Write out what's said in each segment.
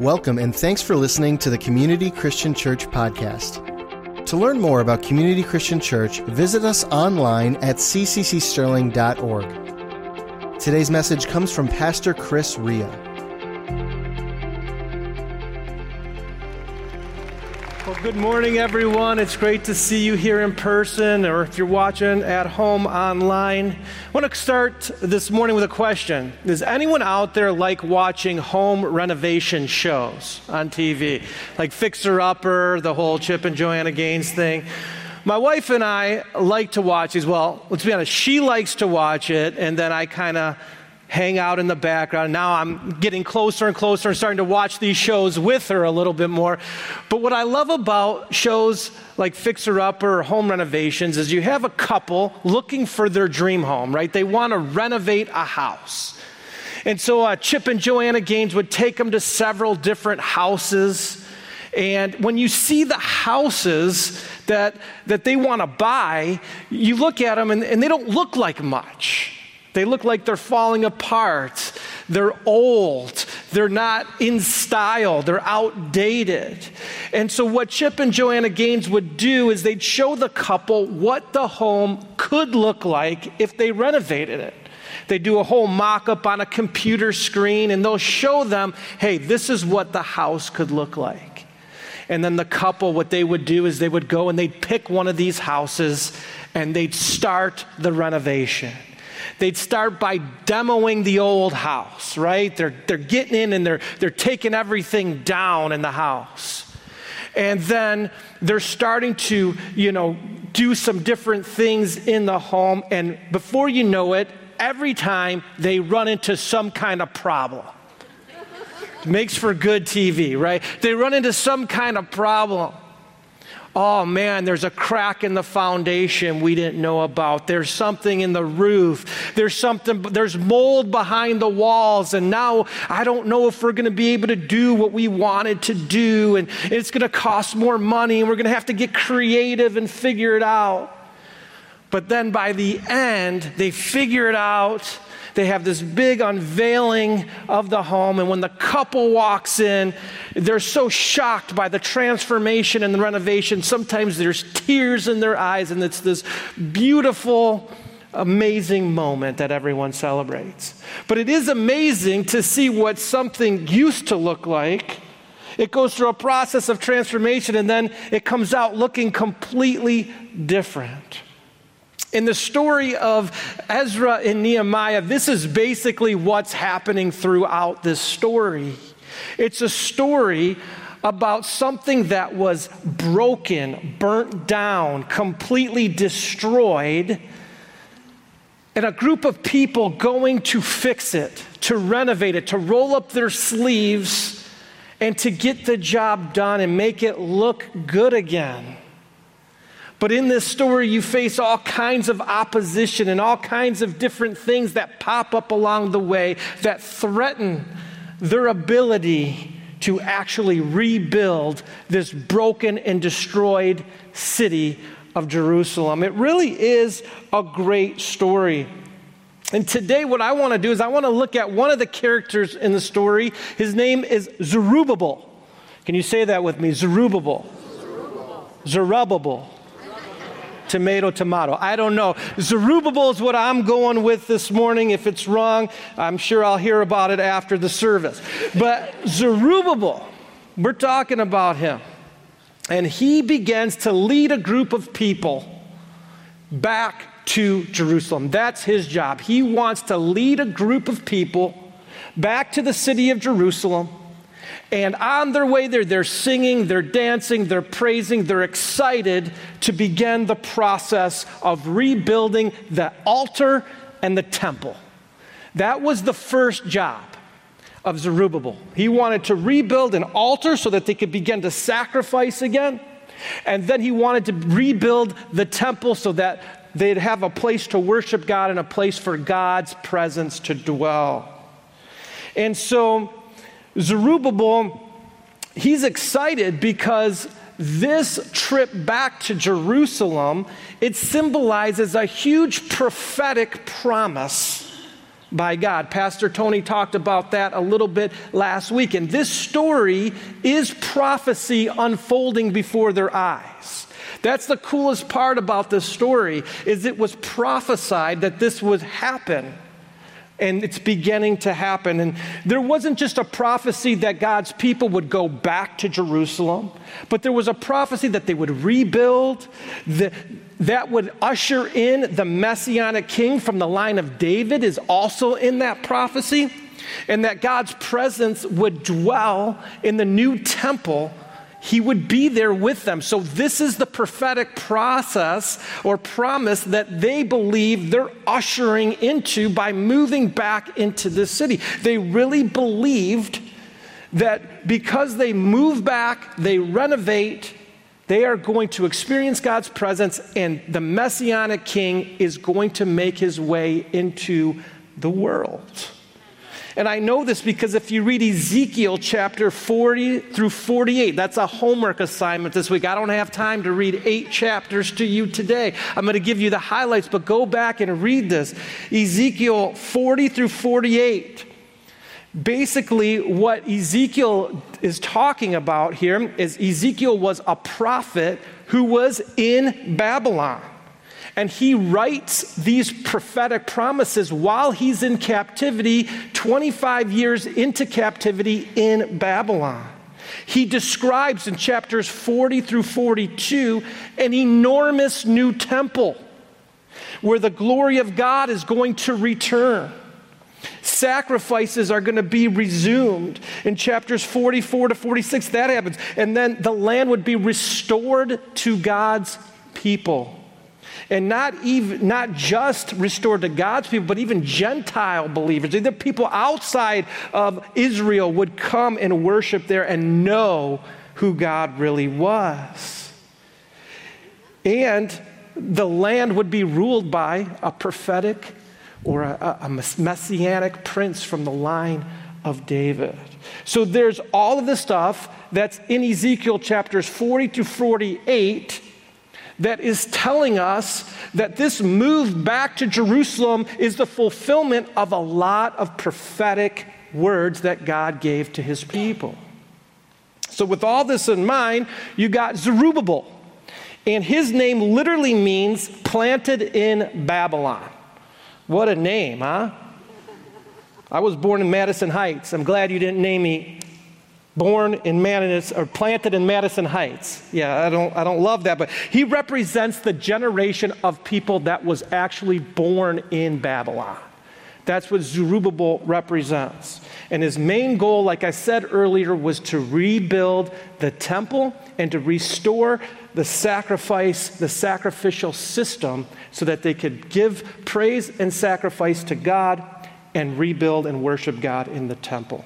Welcome and thanks for listening to the Community Christian Church podcast. To learn more about Community Christian Church, visit us online at cccsterling.org. Today's message comes from Pastor Chris Ria. Good morning, everyone. It's great to see you here in person, or if you're watching at home online. I want to start this morning with a question Does anyone out there like watching home renovation shows on TV? Like Fixer Upper, the whole Chip and Joanna Gaines thing? My wife and I like to watch these. Well, let's be honest, she likes to watch it, and then I kind of hang out in the background. Now I'm getting closer and closer and starting to watch these shows with her a little bit more. But what I love about shows like Fixer Upper or home renovations is you have a couple looking for their dream home, right? They want to renovate a house. And so uh, Chip and Joanna Gaines would take them to several different houses. And when you see the houses that, that they want to buy, you look at them and, and they don't look like much. They look like they're falling apart. They're old. They're not in style. They're outdated. And so, what Chip and Joanna Gaines would do is they'd show the couple what the home could look like if they renovated it. They do a whole mock up on a computer screen and they'll show them, hey, this is what the house could look like. And then the couple, what they would do is they would go and they'd pick one of these houses and they'd start the renovation. They'd start by demoing the old house, right? They're, they're getting in and they're, they're taking everything down in the house. And then they're starting to, you know, do some different things in the home. And before you know it, every time they run into some kind of problem. Makes for good TV, right? They run into some kind of problem oh man, there's a crack in the foundation we didn't know about. There's something in the roof. There's something, there's mold behind the walls. And now I don't know if we're going to be able to do what we wanted to do. And it's going to cost more money. And we're going to have to get creative and figure it out. But then by the end, they figure it out they have this big unveiling of the home. And when the couple walks in, they're so shocked by the transformation and the renovation. Sometimes there's tears in their eyes, and it's this beautiful, amazing moment that everyone celebrates. But it is amazing to see what something used to look like. It goes through a process of transformation and then it comes out looking completely different. In the story of Ezra and Nehemiah, this is basically what's happening throughout this story. It's a story about something that was broken, burnt down, completely destroyed, and a group of people going to fix it, to renovate it, to roll up their sleeves, and to get the job done and make it look good again. But in this story, you face all kinds of opposition and all kinds of different things that pop up along the way that threaten their ability to actually rebuild this broken and destroyed city of Jerusalem. It really is a great story. And today, what I want to do is I want to look at one of the characters in the story. His name is Zerubbabel. Can you say that with me? Zerubbabel. Zerubbabel. Zerubbabel tomato, tomato. I don't know. Zerubbabel is what I'm going with this morning. If it's wrong, I'm sure I'll hear about it after the service. But Zerubbabel, we're talking about him. And he begins to lead a group of people back to Jerusalem. That's his job. He wants to lead a group of people back to the city of Jerusalem and on their way there, they're singing, they're dancing, they're praising, they're excited to begin the process of rebuilding the altar and the temple. That was the first job of Zerubbabel. He wanted to rebuild an altar so that they could begin to sacrifice again. And then he wanted to rebuild the temple so that they'd have a place to worship God and a place for God's presence to dwell. And so Zerubbabel, he's excited because this trip back to Jerusalem, it symbolizes a huge prophetic promise by God. Pastor Tony talked about that a little bit last week. And this story is prophecy unfolding before their eyes. That's the coolest part about this story is it was prophesied that this would happen and it's beginning to happen. And there wasn't just a prophecy that God's people would go back to Jerusalem, but there was a prophecy that they would rebuild, that, would usher in the messianic king from the line of David, is also in that prophecy, and that God's presence would dwell in the new temple he would be there with them. So, this is the prophetic process or promise that they believe they're ushering into by moving back into this city. They really believed that because they move back, they renovate, they are going to experience God's presence, and the Messianic King is going to make his way into the world. And I know this because if you read Ezekiel chapter 40 through 48, that's a homework assignment this week. I don't have time to read eight chapters to you today. I'm going to give you the highlights, but go back and read this. Ezekiel 40 through 48. Basically, what Ezekiel is talking about here is Ezekiel was a prophet who was in Babylon. And he writes these prophetic promises while he's in captivity, 25 years into captivity in Babylon. He describes in chapters 40 through 42 an enormous new temple where the glory of God is going to return. Sacrifices are going to be resumed. In chapters 44 to 46, that happens. And then the land would be restored to God's people and not even not just restored to God's people, but even Gentile believers. The people outside of Israel would come and worship there and know who God really was. And the land would be ruled by a prophetic or a, a messianic prince from the line of David. So there's all of the stuff that's in Ezekiel chapters 40 to 48 that is telling us that this move back to Jerusalem is the fulfillment of a lot of prophetic words that God gave to his people. So, with all this in mind, you got Zerubbabel, and his name literally means planted in Babylon. What a name, huh? I was born in Madison Heights. I'm glad you didn't name me born in Madison or planted in Madison Heights. Yeah, I don't, I don't love that, but he represents the generation of people that was actually born in Babylon. That's what Zerubbabel represents. And his main goal, like I said earlier, was to rebuild the temple and to restore the sacrifice, the sacrificial system, so that they could give praise and sacrifice to God and rebuild and worship God in the temple.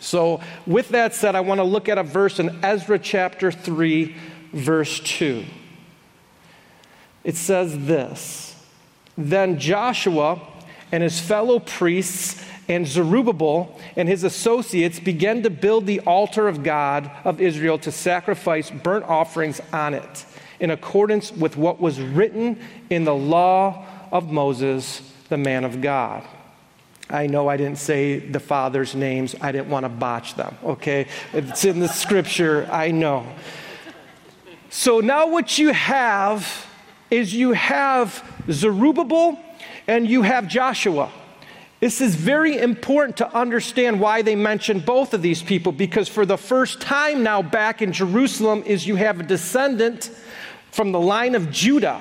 So, with that said, I want to look at a verse in Ezra chapter 3, verse 2. It says this Then Joshua and his fellow priests and Zerubbabel and his associates began to build the altar of God of Israel to sacrifice burnt offerings on it, in accordance with what was written in the law of Moses, the man of God. I know I didn't say the fathers' names. I didn't want to botch them, okay? It's in the scripture, I know. So now what you have is you have Zerubbabel and you have Joshua. This is very important to understand why they mention both of these people because for the first time now back in Jerusalem is you have a descendant from the line of Judah.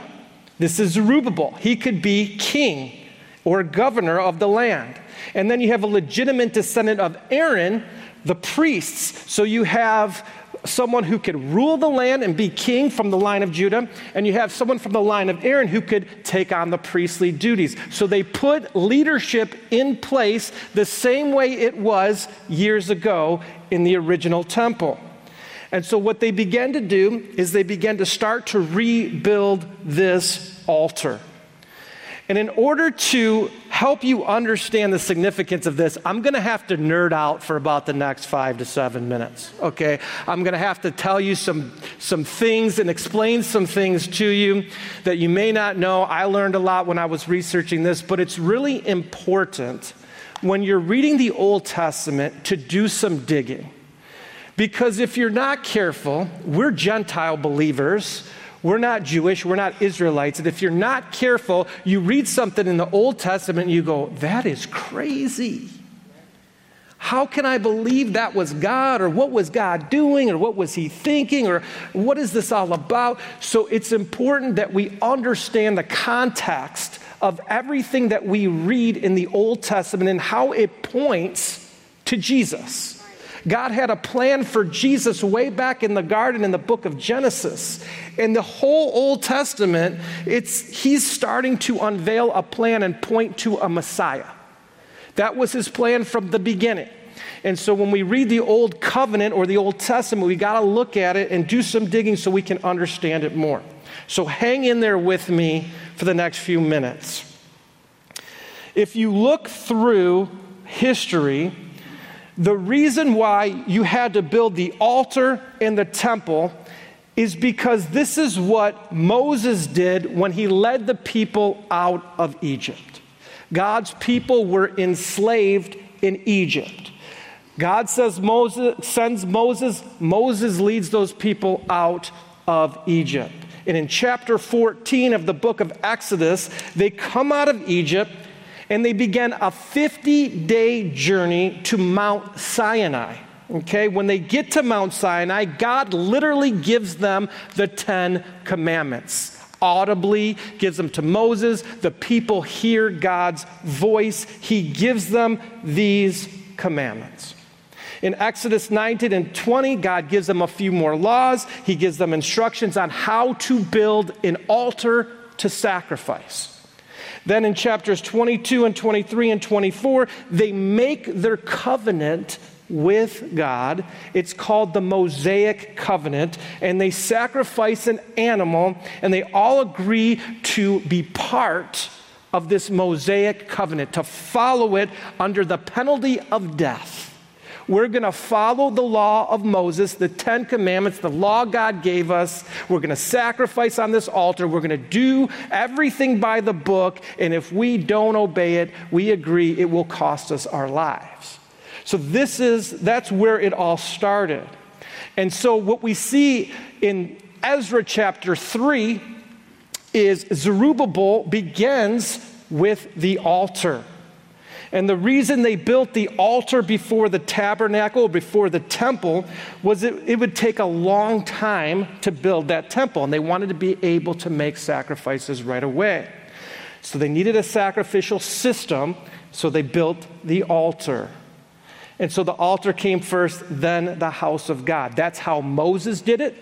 This is Zerubbabel. He could be king or governor of the land. And then you have a legitimate descendant of Aaron, the priests. So you have someone who could rule the land and be king from the line of Judah, and you have someone from the line of Aaron who could take on the priestly duties. So they put leadership in place the same way it was years ago in the original temple. And so what they began to do is they began to start to rebuild this altar. And in order to help you understand the significance of this, I'm going to have to nerd out for about the next five to seven minutes, okay? I'm going to have to tell you some, some things and explain some things to you that you may not know. I learned a lot when I was researching this, but it's really important when you're reading the Old Testament to do some digging. Because if you're not careful, we're Gentile believers. We're not Jewish, we're not Israelites. And if you're not careful, you read something in the Old Testament and you go, that is crazy. How can I believe that was God, or what was God doing, or what was He thinking, or what is this all about? So it's important that we understand the context of everything that we read in the Old Testament and how it points to Jesus. God had a plan for Jesus way back in the garden in the book of Genesis. In the whole Old Testament, it's, he's starting to unveil a plan and point to a Messiah. That was his plan from the beginning. And so when we read the Old Covenant or the Old Testament, we got to look at it and do some digging so we can understand it more. So hang in there with me for the next few minutes. If you look through history, the reason why you had to build the altar and the temple is because this is what Moses did when he led the people out of Egypt. God's people were enslaved in Egypt. God says Moses sends Moses, Moses leads those people out of Egypt. And in chapter 14 of the book of Exodus, they come out of Egypt and they began a 50 day journey to Mount Sinai. Okay, when they get to Mount Sinai, God literally gives them the Ten Commandments. Audibly gives them to Moses. The people hear God's voice. He gives them these commandments. In Exodus 19 and 20, God gives them a few more laws. He gives them instructions on how to build an altar to sacrifice. Then in chapters 22 and 23 and 24, they make their covenant with God. It's called the Mosaic covenant. And they sacrifice an animal, and they all agree to be part of this Mosaic covenant, to follow it under the penalty of death. We're going to follow the law of Moses, the Ten Commandments, the law God gave us. We're going to sacrifice on this altar. We're going to do everything by the book. And if we don't obey it, we agree it will cost us our lives. So this is that's where it all started. And so what we see in Ezra chapter 3 is Zerubbabel begins with the altar. And the reason they built the altar before the tabernacle, before the temple, was it, it would take a long time to build that temple. And they wanted to be able to make sacrifices right away. So they needed a sacrificial system, so they built the altar. And so the altar came first, then the house of God. That's how Moses did it.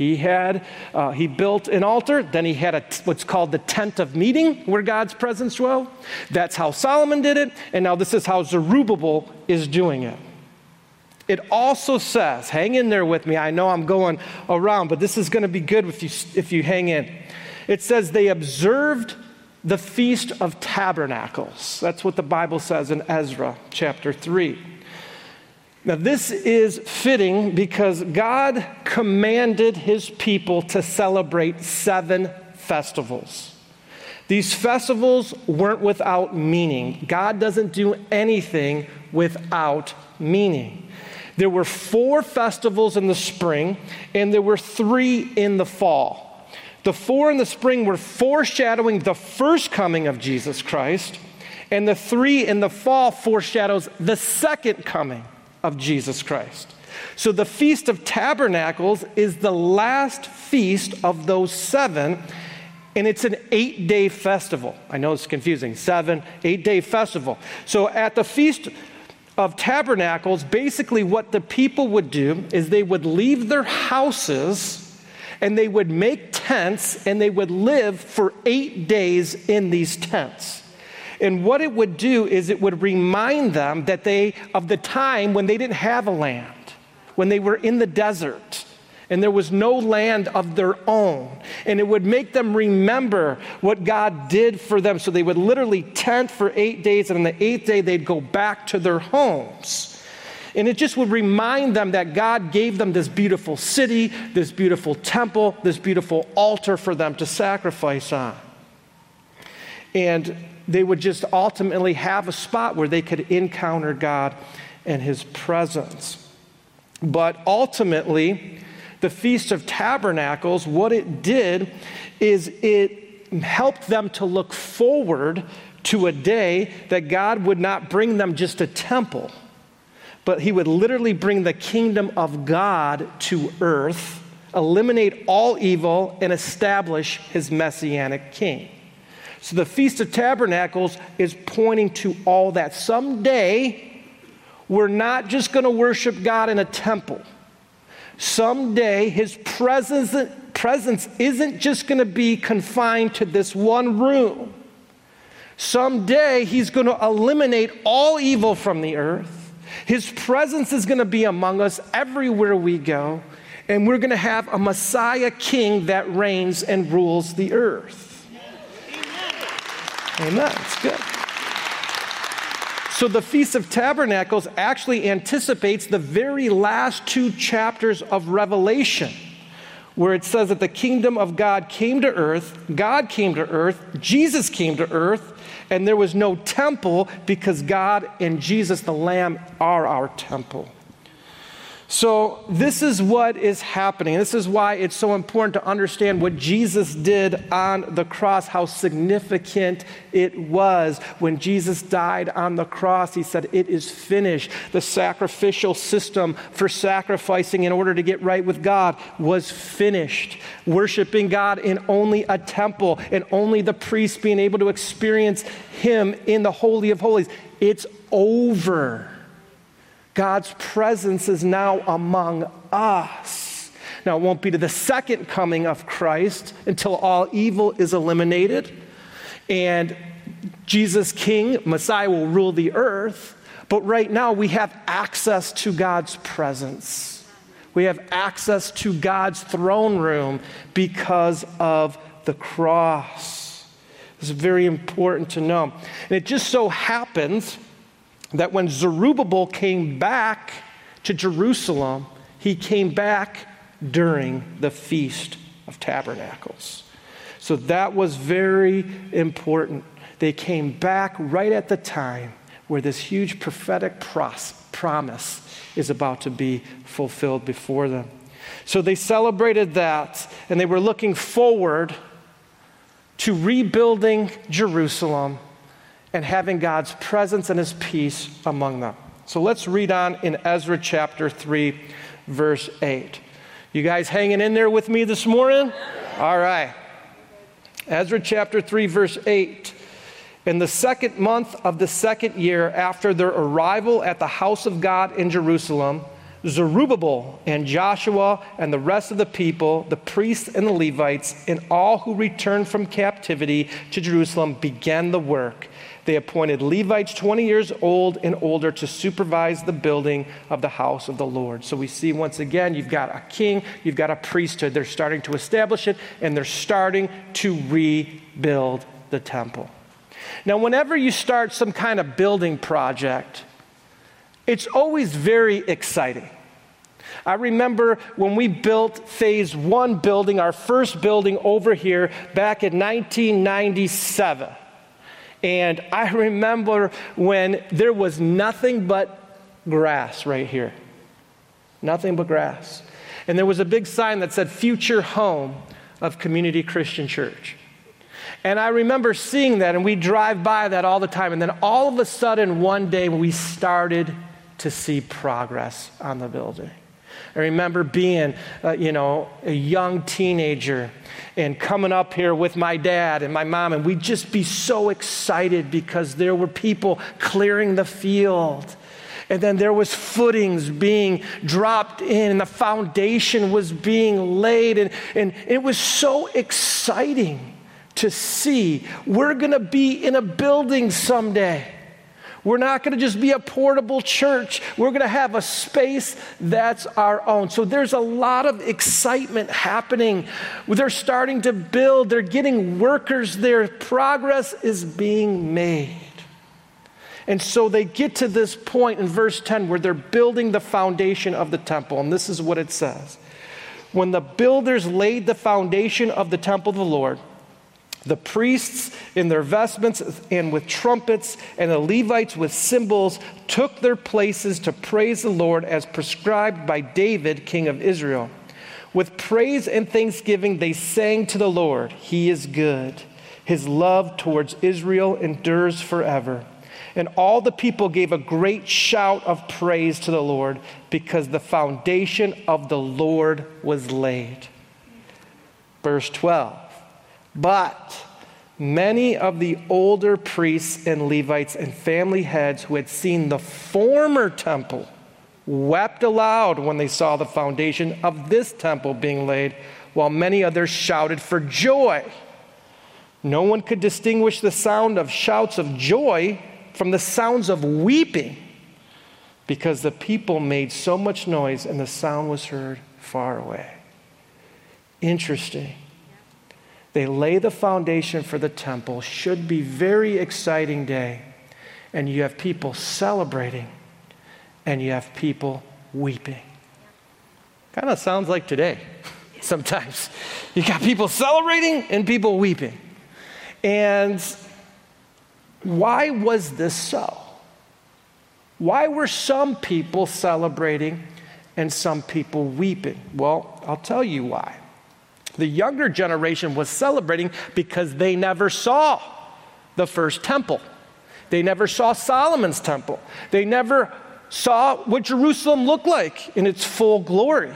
He had, uh, he built an altar, then he had a, what's called the tent of meeting where God's presence dwelled. That's how Solomon did it, and now this is how Zerubbabel is doing it. It also says, hang in there with me. I know I'm going around, but this is going to be good if you, if you hang in. It says they observed the Feast of Tabernacles. That's what the Bible says in Ezra chapter 3. Now, this is fitting because God commanded his people to celebrate seven festivals. These festivals weren't without meaning. God doesn't do anything without meaning. There were four festivals in the spring, and there were three in the fall. The four in the spring were foreshadowing the first coming of Jesus Christ, and the three in the fall foreshadows the second coming of Jesus Christ. So the Feast of Tabernacles is the last feast of those seven, and it's an eight day festival. I know it's confusing. Seven, eight day festival. So at the Feast of Tabernacles, basically what the people would do is they would leave their houses and they would make tents and they would live for eight days in these tents. And what it would do is it would remind them that they, of the time when they didn't have a land, when they were in the desert. and there was no land of their own. And it would make them remember what God did for them. So they would literally tent for eight days, and on the eighth day, they'd go back to their homes. And it just would remind them that God gave them this beautiful city, this beautiful temple, this beautiful altar for them to sacrifice on. And they would just ultimately have a spot where they could encounter God and His presence. But ultimately, the Feast of Tabernacles, what it did is it helped them to look forward to a day that God would not bring them just a temple, but He would literally bring the kingdom of God to earth, eliminate all evil, and establish His messianic king. So the Feast of Tabernacles is pointing to all that. Someday, we're not just going to worship God in a temple. Someday, his presence, presence isn't just going to be confined to this one room. Someday, he's going to eliminate all evil from the earth. His presence is going to be among us everywhere we go. And we're going to have a Messiah king that reigns and rules the earth. Amen. It's good. So the Feast of Tabernacles actually anticipates the very last two chapters of Revelation, where it says that the kingdom of God came to earth, God came to earth, Jesus came to earth, and there was no temple because God and Jesus, the Lamb, are our temple. So, this is what is happening. This is why it's so important to understand what Jesus did on the cross, how significant it was. When Jesus died on the cross, he said, It is finished. The sacrificial system for sacrificing in order to get right with God was finished. Worshiping God in only a temple and only the priest being able to experience Him in the Holy of Holies. It's over. God's presence is now among us. Now, it won't be to the second coming of Christ until all evil is eliminated and Jesus, King, Messiah, will rule the earth. But right now, we have access to God's presence. We have access to God's throne room because of the cross. Is very important to know. And it just so happens that when Zerubbabel came back to Jerusalem, he came back during the Feast of Tabernacles. So that was very important. They came back right at the time where this huge prophetic pros- promise is about to be fulfilled before them. So they celebrated that, and they were looking forward to rebuilding Jerusalem and having God's presence and his peace among them. So let's read on in Ezra chapter 3, verse 8. You guys hanging in there with me this morning? All right. Ezra chapter 3, verse 8. In the second month of the second year after their arrival at the house of God in Jerusalem, Zerubbabel and Joshua and the rest of the people, the priests and the Levites, and all who returned from captivity to Jerusalem began the work they appointed Levites 20 years old and older to supervise the building of the house of the Lord. So we see once again, you've got a king, you've got a priesthood. They're starting to establish it, and they're starting to rebuild the temple. Now, whenever you start some kind of building project, it's always very exciting. I remember when we built phase one building, our first building over here back in 1997. And I remember when there was nothing but grass right here. Nothing but grass. And there was a big sign that said, Future Home of Community Christian Church. And I remember seeing that, and we drive by that all the time. And then all of a sudden, one day, we started to see progress on the building. I remember being, uh, you know, a young teenager and coming up here with my dad and my mom, and we'd just be so excited because there were people clearing the field. And then there was footings being dropped in, and the foundation was being laid, and, and it was so exciting to see. We're gonna be in a building someday We're not going to just be a portable church. We're going to have a space that's our own. So there's a lot of excitement happening. They're starting to build, they're getting workers there. Progress is being made. And so they get to this point in verse 10 where they're building the foundation of the temple. And this is what it says When the builders laid the foundation of the temple of the Lord, the priests in their vestments and with trumpets, and the Levites with cymbals took their places to praise the Lord as prescribed by David, king of Israel. With praise and thanksgiving, they sang to the Lord, He is good. His love towards Israel endures forever. And all the people gave a great shout of praise to the Lord because the foundation of the Lord was laid. Verse 12. But many of the older priests and Levites and family heads who had seen the former temple wept aloud when they saw the foundation of this temple being laid, while many others shouted for joy. No one could distinguish the sound of shouts of joy from the sounds of weeping because the people made so much noise and the sound was heard far away. Interesting. They lay the foundation for the temple. Should be very exciting day. And you have people celebrating and you have people weeping. Kind of sounds like today sometimes. You got people celebrating and people weeping. And why was this so? Why were some people celebrating and some people weeping? Well, I'll tell you why. The younger generation was celebrating because they never saw the first temple. They never saw Solomon's temple. They never saw what Jerusalem looked like in its full glory.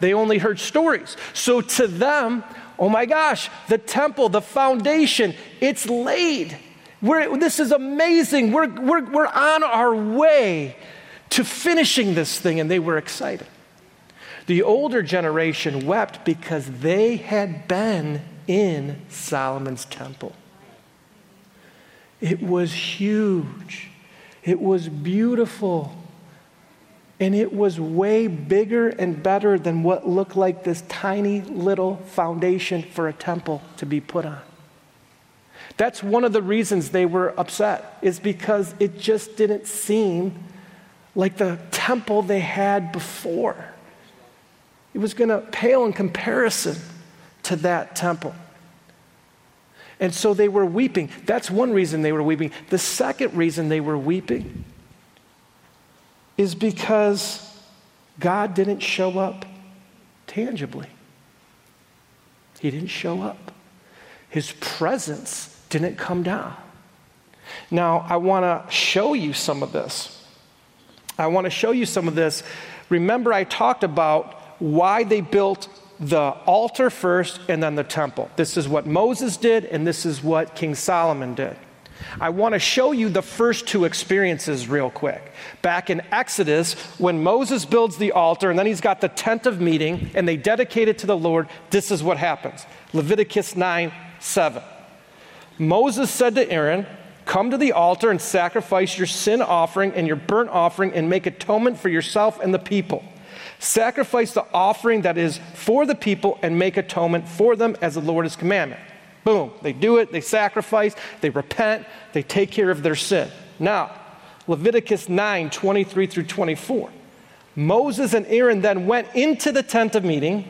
They only heard stories. So to them, oh my gosh, the temple, the foundation, it's laid. We're, this is amazing. We're, we're, we're on our way to finishing this thing, and they were excited. The older generation wept because they had been in Solomon's temple. It was huge, it was beautiful, and it was way bigger and better than what looked like this tiny little foundation for a temple to be put on. That's one of the reasons they were upset, is because it just didn't seem like the temple they had before. It was going to pale in comparison to that temple. And so they were weeping. That's one reason they were weeping. The second reason they were weeping is because God didn't show up tangibly. He didn't show up. His presence didn't come down. Now, I want to show you some of this. I want to show you some of this. Remember, I talked about why they built the altar first and then the temple. This is what Moses did, and this is what King Solomon did. I want to show you the first two experiences real quick. Back in Exodus, when Moses builds the altar and then he's got the tent of meeting and they dedicate it to the Lord, this is what happens Leviticus 9 7. Moses said to Aaron, Come to the altar and sacrifice your sin offering and your burnt offering and make atonement for yourself and the people. Sacrifice the offering that is for the people and make atonement for them as the Lord has commanded. Boom. They do it, they sacrifice, they repent, they take care of their sin. Now, Leviticus 9 23 through 24. Moses and Aaron then went into the tent of meeting.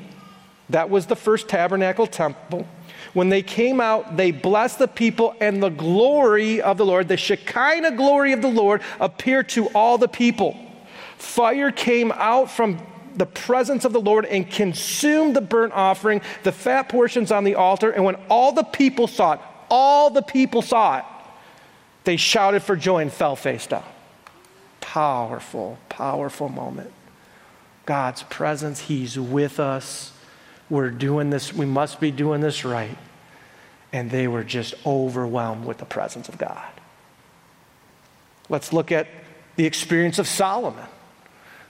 That was the first tabernacle temple. When they came out, they blessed the people, and the glory of the Lord, the Shekinah glory of the Lord, appeared to all the people. Fire came out from the presence of the Lord and consumed the burnt offering, the fat portions on the altar. And when all the people saw it, all the people saw it, they shouted for joy and fell face down. Powerful, powerful moment. God's presence, He's with us. We're doing this, we must be doing this right. And they were just overwhelmed with the presence of God. Let's look at the experience of Solomon.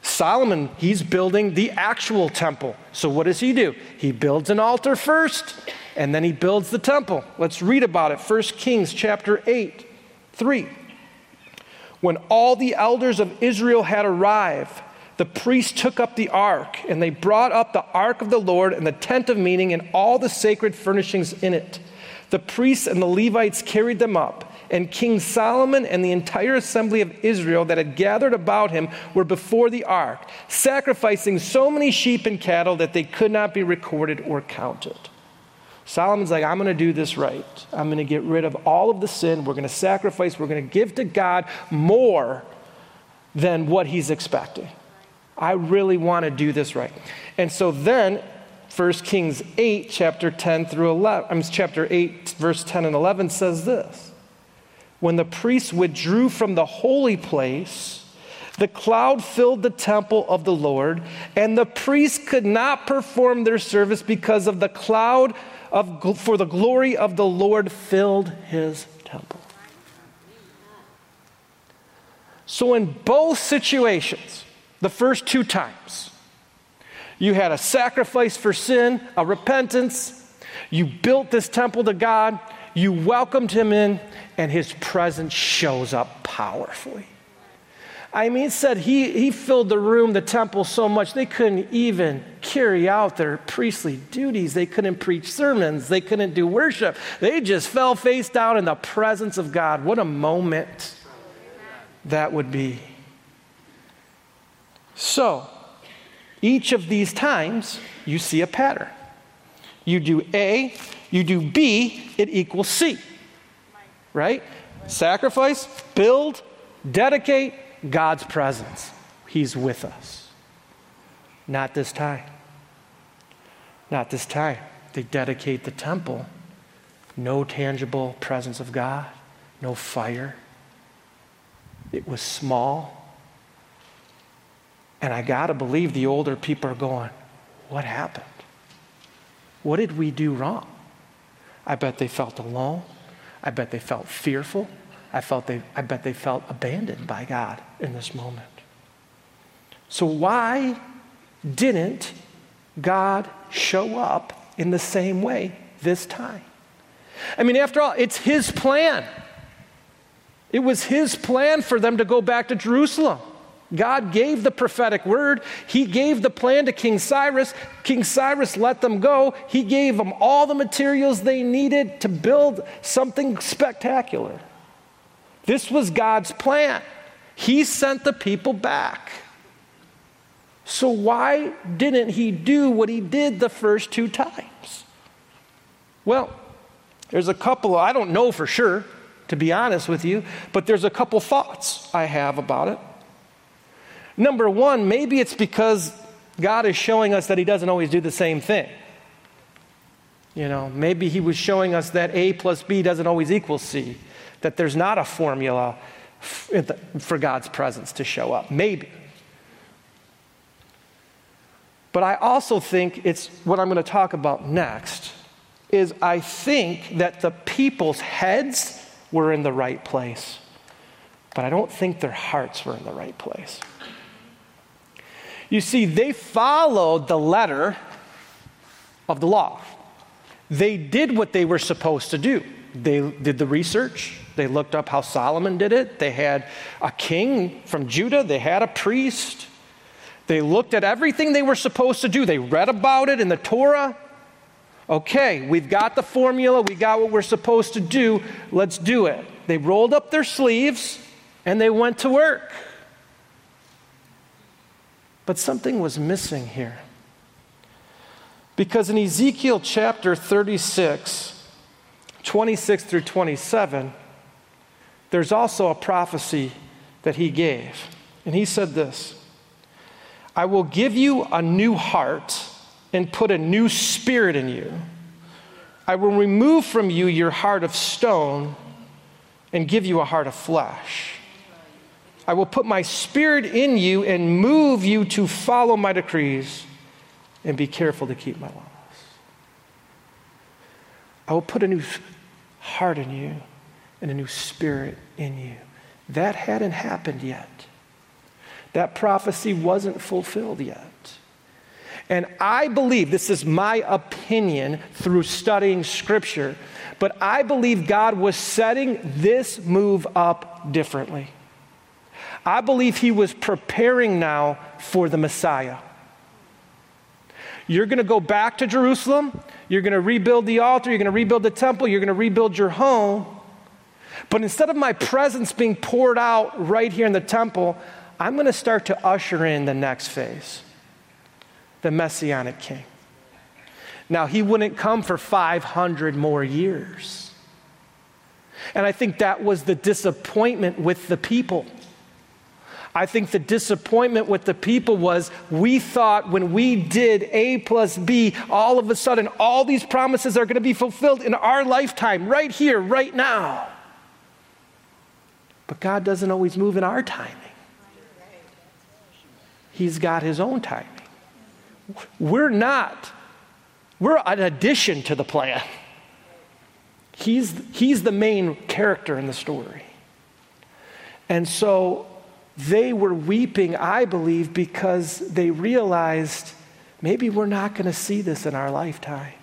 Solomon, he's building the actual temple. So what does he do? He builds an altar first, and then he builds the temple. Let's read about it. 1 Kings chapter 8, 3. When all the elders of Israel had arrived, the priests took up the ark, and they brought up the ark of the Lord and the tent of meeting and all the sacred furnishings in it. The priests and the Levites carried them up, and King Solomon and the entire assembly of Israel that had gathered about him were before the ark, sacrificing so many sheep and cattle that they could not be recorded or counted. Solomon's like, I'm going to do this right. I'm going to get rid of all of the sin. We're going to sacrifice. We're going to give to God more than what he's expecting. I really want to do this right. And so then 1 Kings 8, chapter 10 through 11, I mean, chapter 8, verse 10 and 11 says this When the priests withdrew from the holy place, the cloud filled the temple of the Lord, and the priests could not perform their service because of the cloud of, for the glory of the Lord filled his temple. So, in both situations, the first two times, you had a sacrifice for sin, a repentance. You built this temple to God. You welcomed him in, and his presence shows up powerfully. I mean, said he, he filled the room, the temple, so much they couldn't even carry out their priestly duties. They couldn't preach sermons. They couldn't do worship. They just fell face down in the presence of God. What a moment that would be. So, each of these times, you see a pattern. You do A, you do B, it equals C. Right? Sacrifice, build, dedicate, God's presence. He's with us. Not this time. Not this time. They dedicate the temple. No tangible presence of God, no fire. It was small. And I got to believe the older people are going, What happened? What did we do wrong? I bet they felt alone. I bet they felt fearful. I, felt they, I bet they felt abandoned by God in this moment. So, why didn't God show up in the same way this time? I mean, after all, it's His plan. It was His plan for them to go back to Jerusalem. God gave the prophetic word. He gave the plan to King Cyrus. King Cyrus let them go. He gave them all the materials they needed to build something spectacular. This was God's plan. He sent the people back. So, why didn't he do what he did the first two times? Well, there's a couple, I don't know for sure, to be honest with you, but there's a couple thoughts I have about it. Number one, maybe it's because God is showing us that He doesn't always do the same thing. You know, maybe He was showing us that A plus B doesn't always equal C, that there's not a formula for God's presence to show up. Maybe. But I also think it's what I'm going to talk about next is I think that the people's heads were in the right place, but I don't think their hearts were in the right place. You see, they followed the letter of the law. They did what they were supposed to do. They did the research. They looked up how Solomon did it. They had a king from Judah. They had a priest. They looked at everything they were supposed to do. They read about it in the Torah. Okay, we've got the formula. We got what we're supposed to do. Let's do it. They rolled up their sleeves and they went to work. But something was missing here. Because in Ezekiel chapter 36, 26 through 27, there's also a prophecy that he gave. And he said this I will give you a new heart and put a new spirit in you. I will remove from you your heart of stone and give you a heart of flesh. I will put my spirit in you and move you to follow my decrees and be careful to keep my laws. I will put a new heart in you and a new spirit in you. That hadn't happened yet. That prophecy wasn't fulfilled yet. And I believe, this is my opinion through studying scripture, but I believe God was setting this move up differently. I believe he was preparing now for the Messiah. You're going to go back to Jerusalem. You're going to rebuild the altar. You're going to rebuild the temple. You're going to rebuild your home. But instead of my presence being poured out right here in the temple, I'm going to start to usher in the next phase the Messianic King. Now, he wouldn't come for 500 more years. And I think that was the disappointment with the people. I think the disappointment with the people was we thought when we did A plus B, all of a sudden all these promises are going to be fulfilled in our lifetime, right here, right now. But God doesn't always move in our timing, He's got His own timing. We're not, we're an addition to the plan. He's, he's the main character in the story. And so they were weeping, I believe, because they realized maybe we're not going to see this in our lifetime.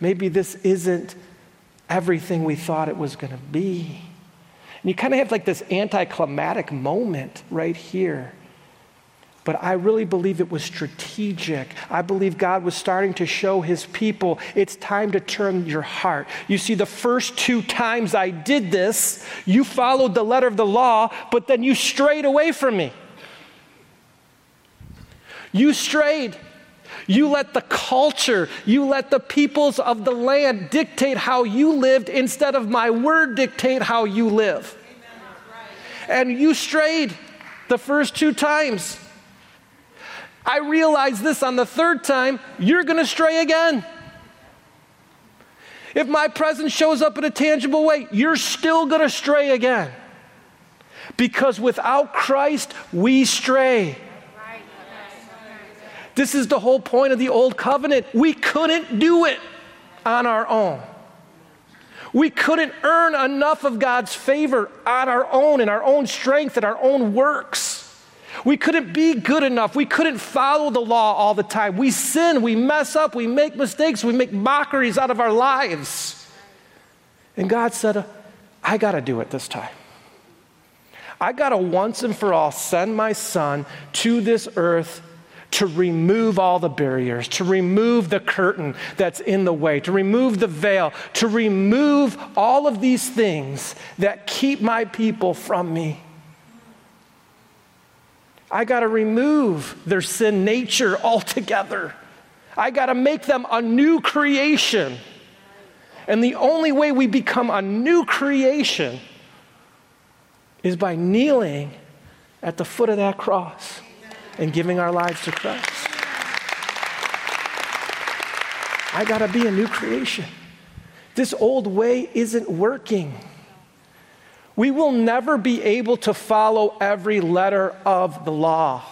Maybe this isn't everything we thought it was going to be. And you kind of have like this anticlimactic moment right here but I really believe it was strategic. I believe God was starting to show his people it's time to turn your heart. You see, the first two times I did this, you followed the letter of the law, but then you strayed away from me. You strayed. You let the culture, you let the peoples of the land dictate how you lived instead of my word dictate how you live. And you strayed the first two times. I realize this on the third time, you're going to stray again. If my presence shows up in a tangible way, you're still going to stray again. Because without Christ, we stray. This is the whole point of the old covenant. We couldn't do it on our own. We couldn't earn enough of God's favor on our own, in our own strength, in our own works. We couldn't be good enough. We couldn't follow the law all the time. We sin, we mess up, we make mistakes, we make mockeries out of our lives. And God said, uh, I got to do it this time. I got to once and for all send my son to this earth to remove all the barriers, to remove the curtain that's in the way, to remove the veil, to remove all of these things that keep my people from me. I got to remove their sin nature altogether. I got to make them a new creation. And the only way we become a new creation is by kneeling at the foot of that cross and giving our lives to Christ. I got to be a new creation. This old way isn't working we will never be able to follow every letter of the law.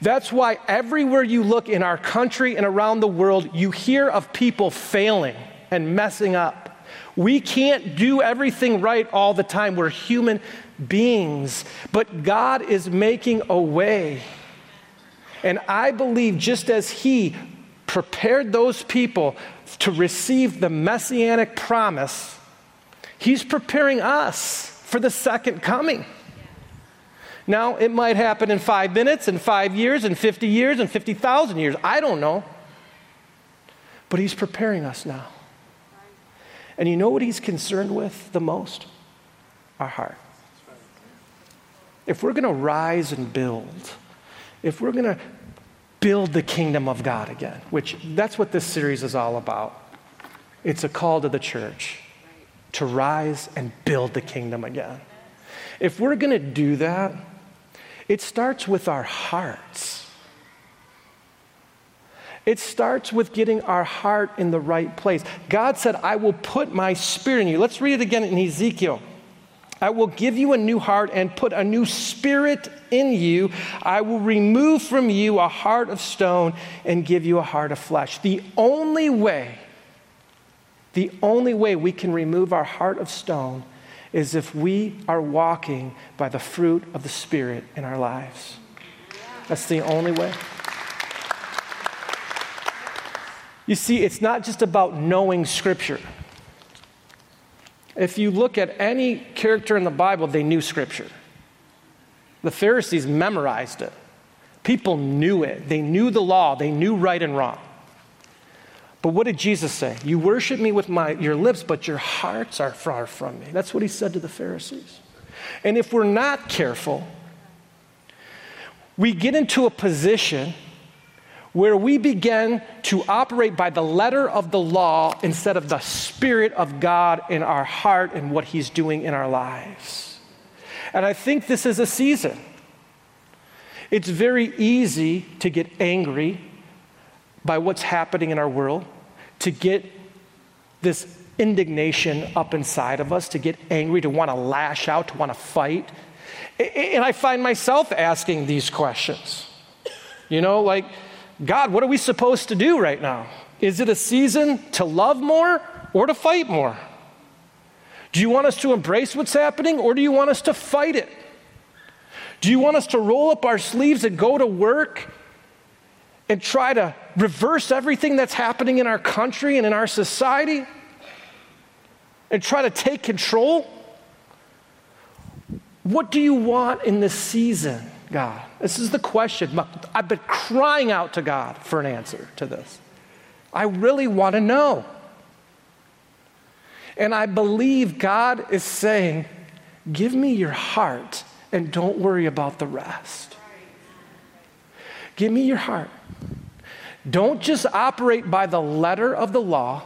That's why everywhere you look in our country and around the world, you hear of people failing and messing up. We can't do everything right all the time. We're human beings, but God is making a way. And I believe just as He prepared those people to receive the messianic promise, He's preparing us for the second coming. Now, it might happen in five minutes, in five years, in 50 years, in 50,000 years. I don't know. But He's preparing us now. And you know what He's concerned with the most? Our heart. If we're going to rise and build, if we're going to build the kingdom of God again, which that's what this series is all about, it's a call to the church to rise and build the kingdom again. If we're going to do that, it starts with our hearts. It starts with getting our heart in the right place. God said, I will put my spirit in you. Let's read it again in Ezekiel. I will give you a new heart and put a new spirit in you. I will remove from you a heart of stone and give you a heart of flesh. The only way the only way we can remove our heart of stone is if we are walking by the fruit of the Spirit in our lives. That's the only way. You see, it's not just about knowing Scripture. If you look at any character in the Bible, they knew Scripture. The Pharisees memorized it. People knew it. They knew the law. They knew right and wrong. But what did Jesus say? You worship me with my, your lips, but your hearts are far from me. That's what he said to the Pharisees. And if we're not careful, we get into a position where we begin to operate by the letter of the law instead of the Spirit of God in our heart and what He's doing in our lives. And I think this is a season. It's very easy to get angry by what's happening in our world, to get this indignation up inside of us, to get angry, to want to lash out, to want to fight. And I find myself asking these questions. You know, like, God, what are we supposed to do right now? Is it a season to love more or to fight more? Do you want us to embrace what's happening or do you want us to fight it? Do you want us to roll up our sleeves and go to work and try to reverse everything that's happening in our country and in our society and try to take control? What do you want in this season, God? This is the question. I've been crying out to God for an answer to this. I really want to know. And I believe God is saying, Give me your heart and don't worry about the rest. Give me your heart. Don't just operate by the letter of the law,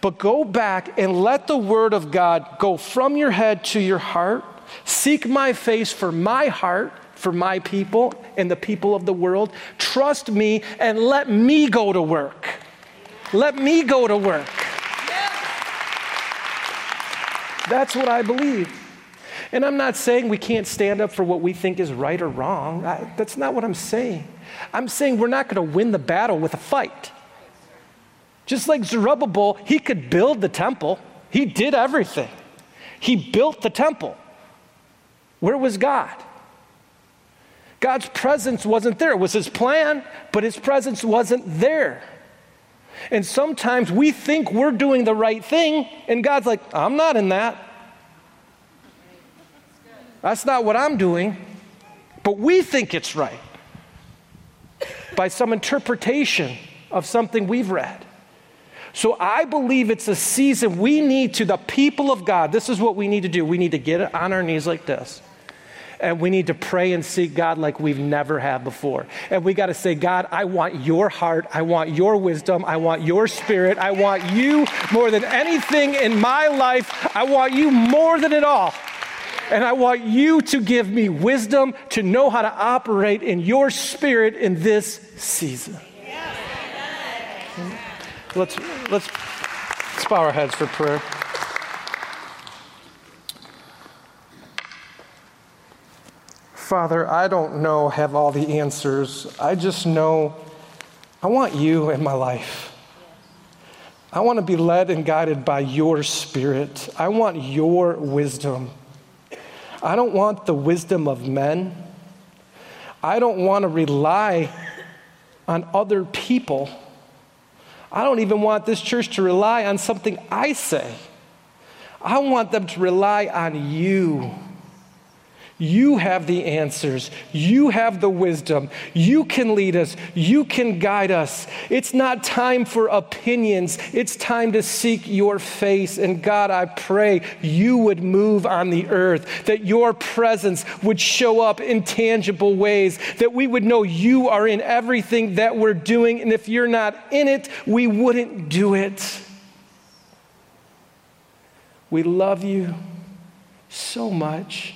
but go back and let the word of God go from your head to your heart. Seek my face for my heart, for my people and the people of the world. Trust me and let me go to work. Let me go to work. That's what I believe. And I'm not saying we can't stand up for what we think is right or wrong. I, that's not what I'm saying. I'm saying we're not going to win the battle with a fight. Just like Zerubbabel, he could build the temple, he did everything. He built the temple. Where was God? God's presence wasn't there. It was his plan, but his presence wasn't there. And sometimes we think we're doing the right thing, and God's like, I'm not in that. That's not what I'm doing. But we think it's right by some interpretation of something we've read. So I believe it's a season we need to, the people of God, this is what we need to do. We need to get on our knees like this. And we need to pray and seek God like we've never had before. And we got to say, God, I want your heart. I want your wisdom. I want your spirit. I want you more than anything in my life. I want you more than it all. And I want you to give me wisdom to know how to operate in your spirit in this season. Let's, let's, let's bow our heads for prayer. Father, I don't know, have all the answers. I just know I want you in my life. I want to be led and guided by your spirit. I want your wisdom. I don't want the wisdom of men. I don't want to rely on other people. I don't even want this church to rely on something I say. I want them to rely on you. You have the answers. You have the wisdom. You can lead us. You can guide us. It's not time for opinions. It's time to seek your face. And God, I pray you would move on the earth, that your presence would show up in tangible ways, that we would know you are in everything that we're doing. And if you're not in it, we wouldn't do it. We love you so much.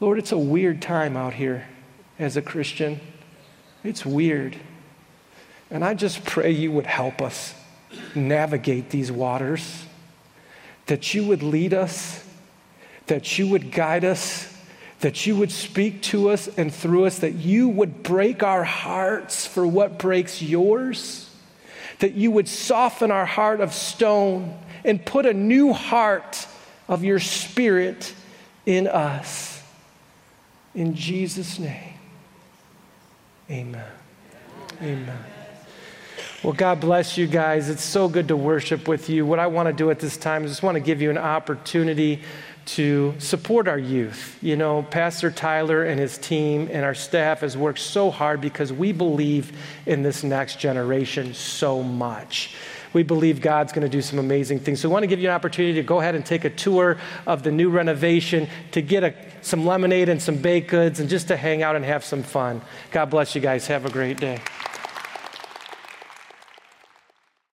Lord, it's a weird time out here as a Christian. It's weird. And I just pray you would help us navigate these waters, that you would lead us, that you would guide us, that you would speak to us and through us, that you would break our hearts for what breaks yours, that you would soften our heart of stone and put a new heart of your spirit in us. In Jesus' name, amen. Amen. Well, God bless you guys. It's so good to worship with you. What I want to do at this time is just want to give you an opportunity to support our youth. You know, Pastor Tyler and his team and our staff has worked so hard because we believe in this next generation so much. We believe God's going to do some amazing things. So we want to give you an opportunity to go ahead and take a tour of the new renovation, to get a, some lemonade and some baked goods, and just to hang out and have some fun. God bless you guys. Have a great day.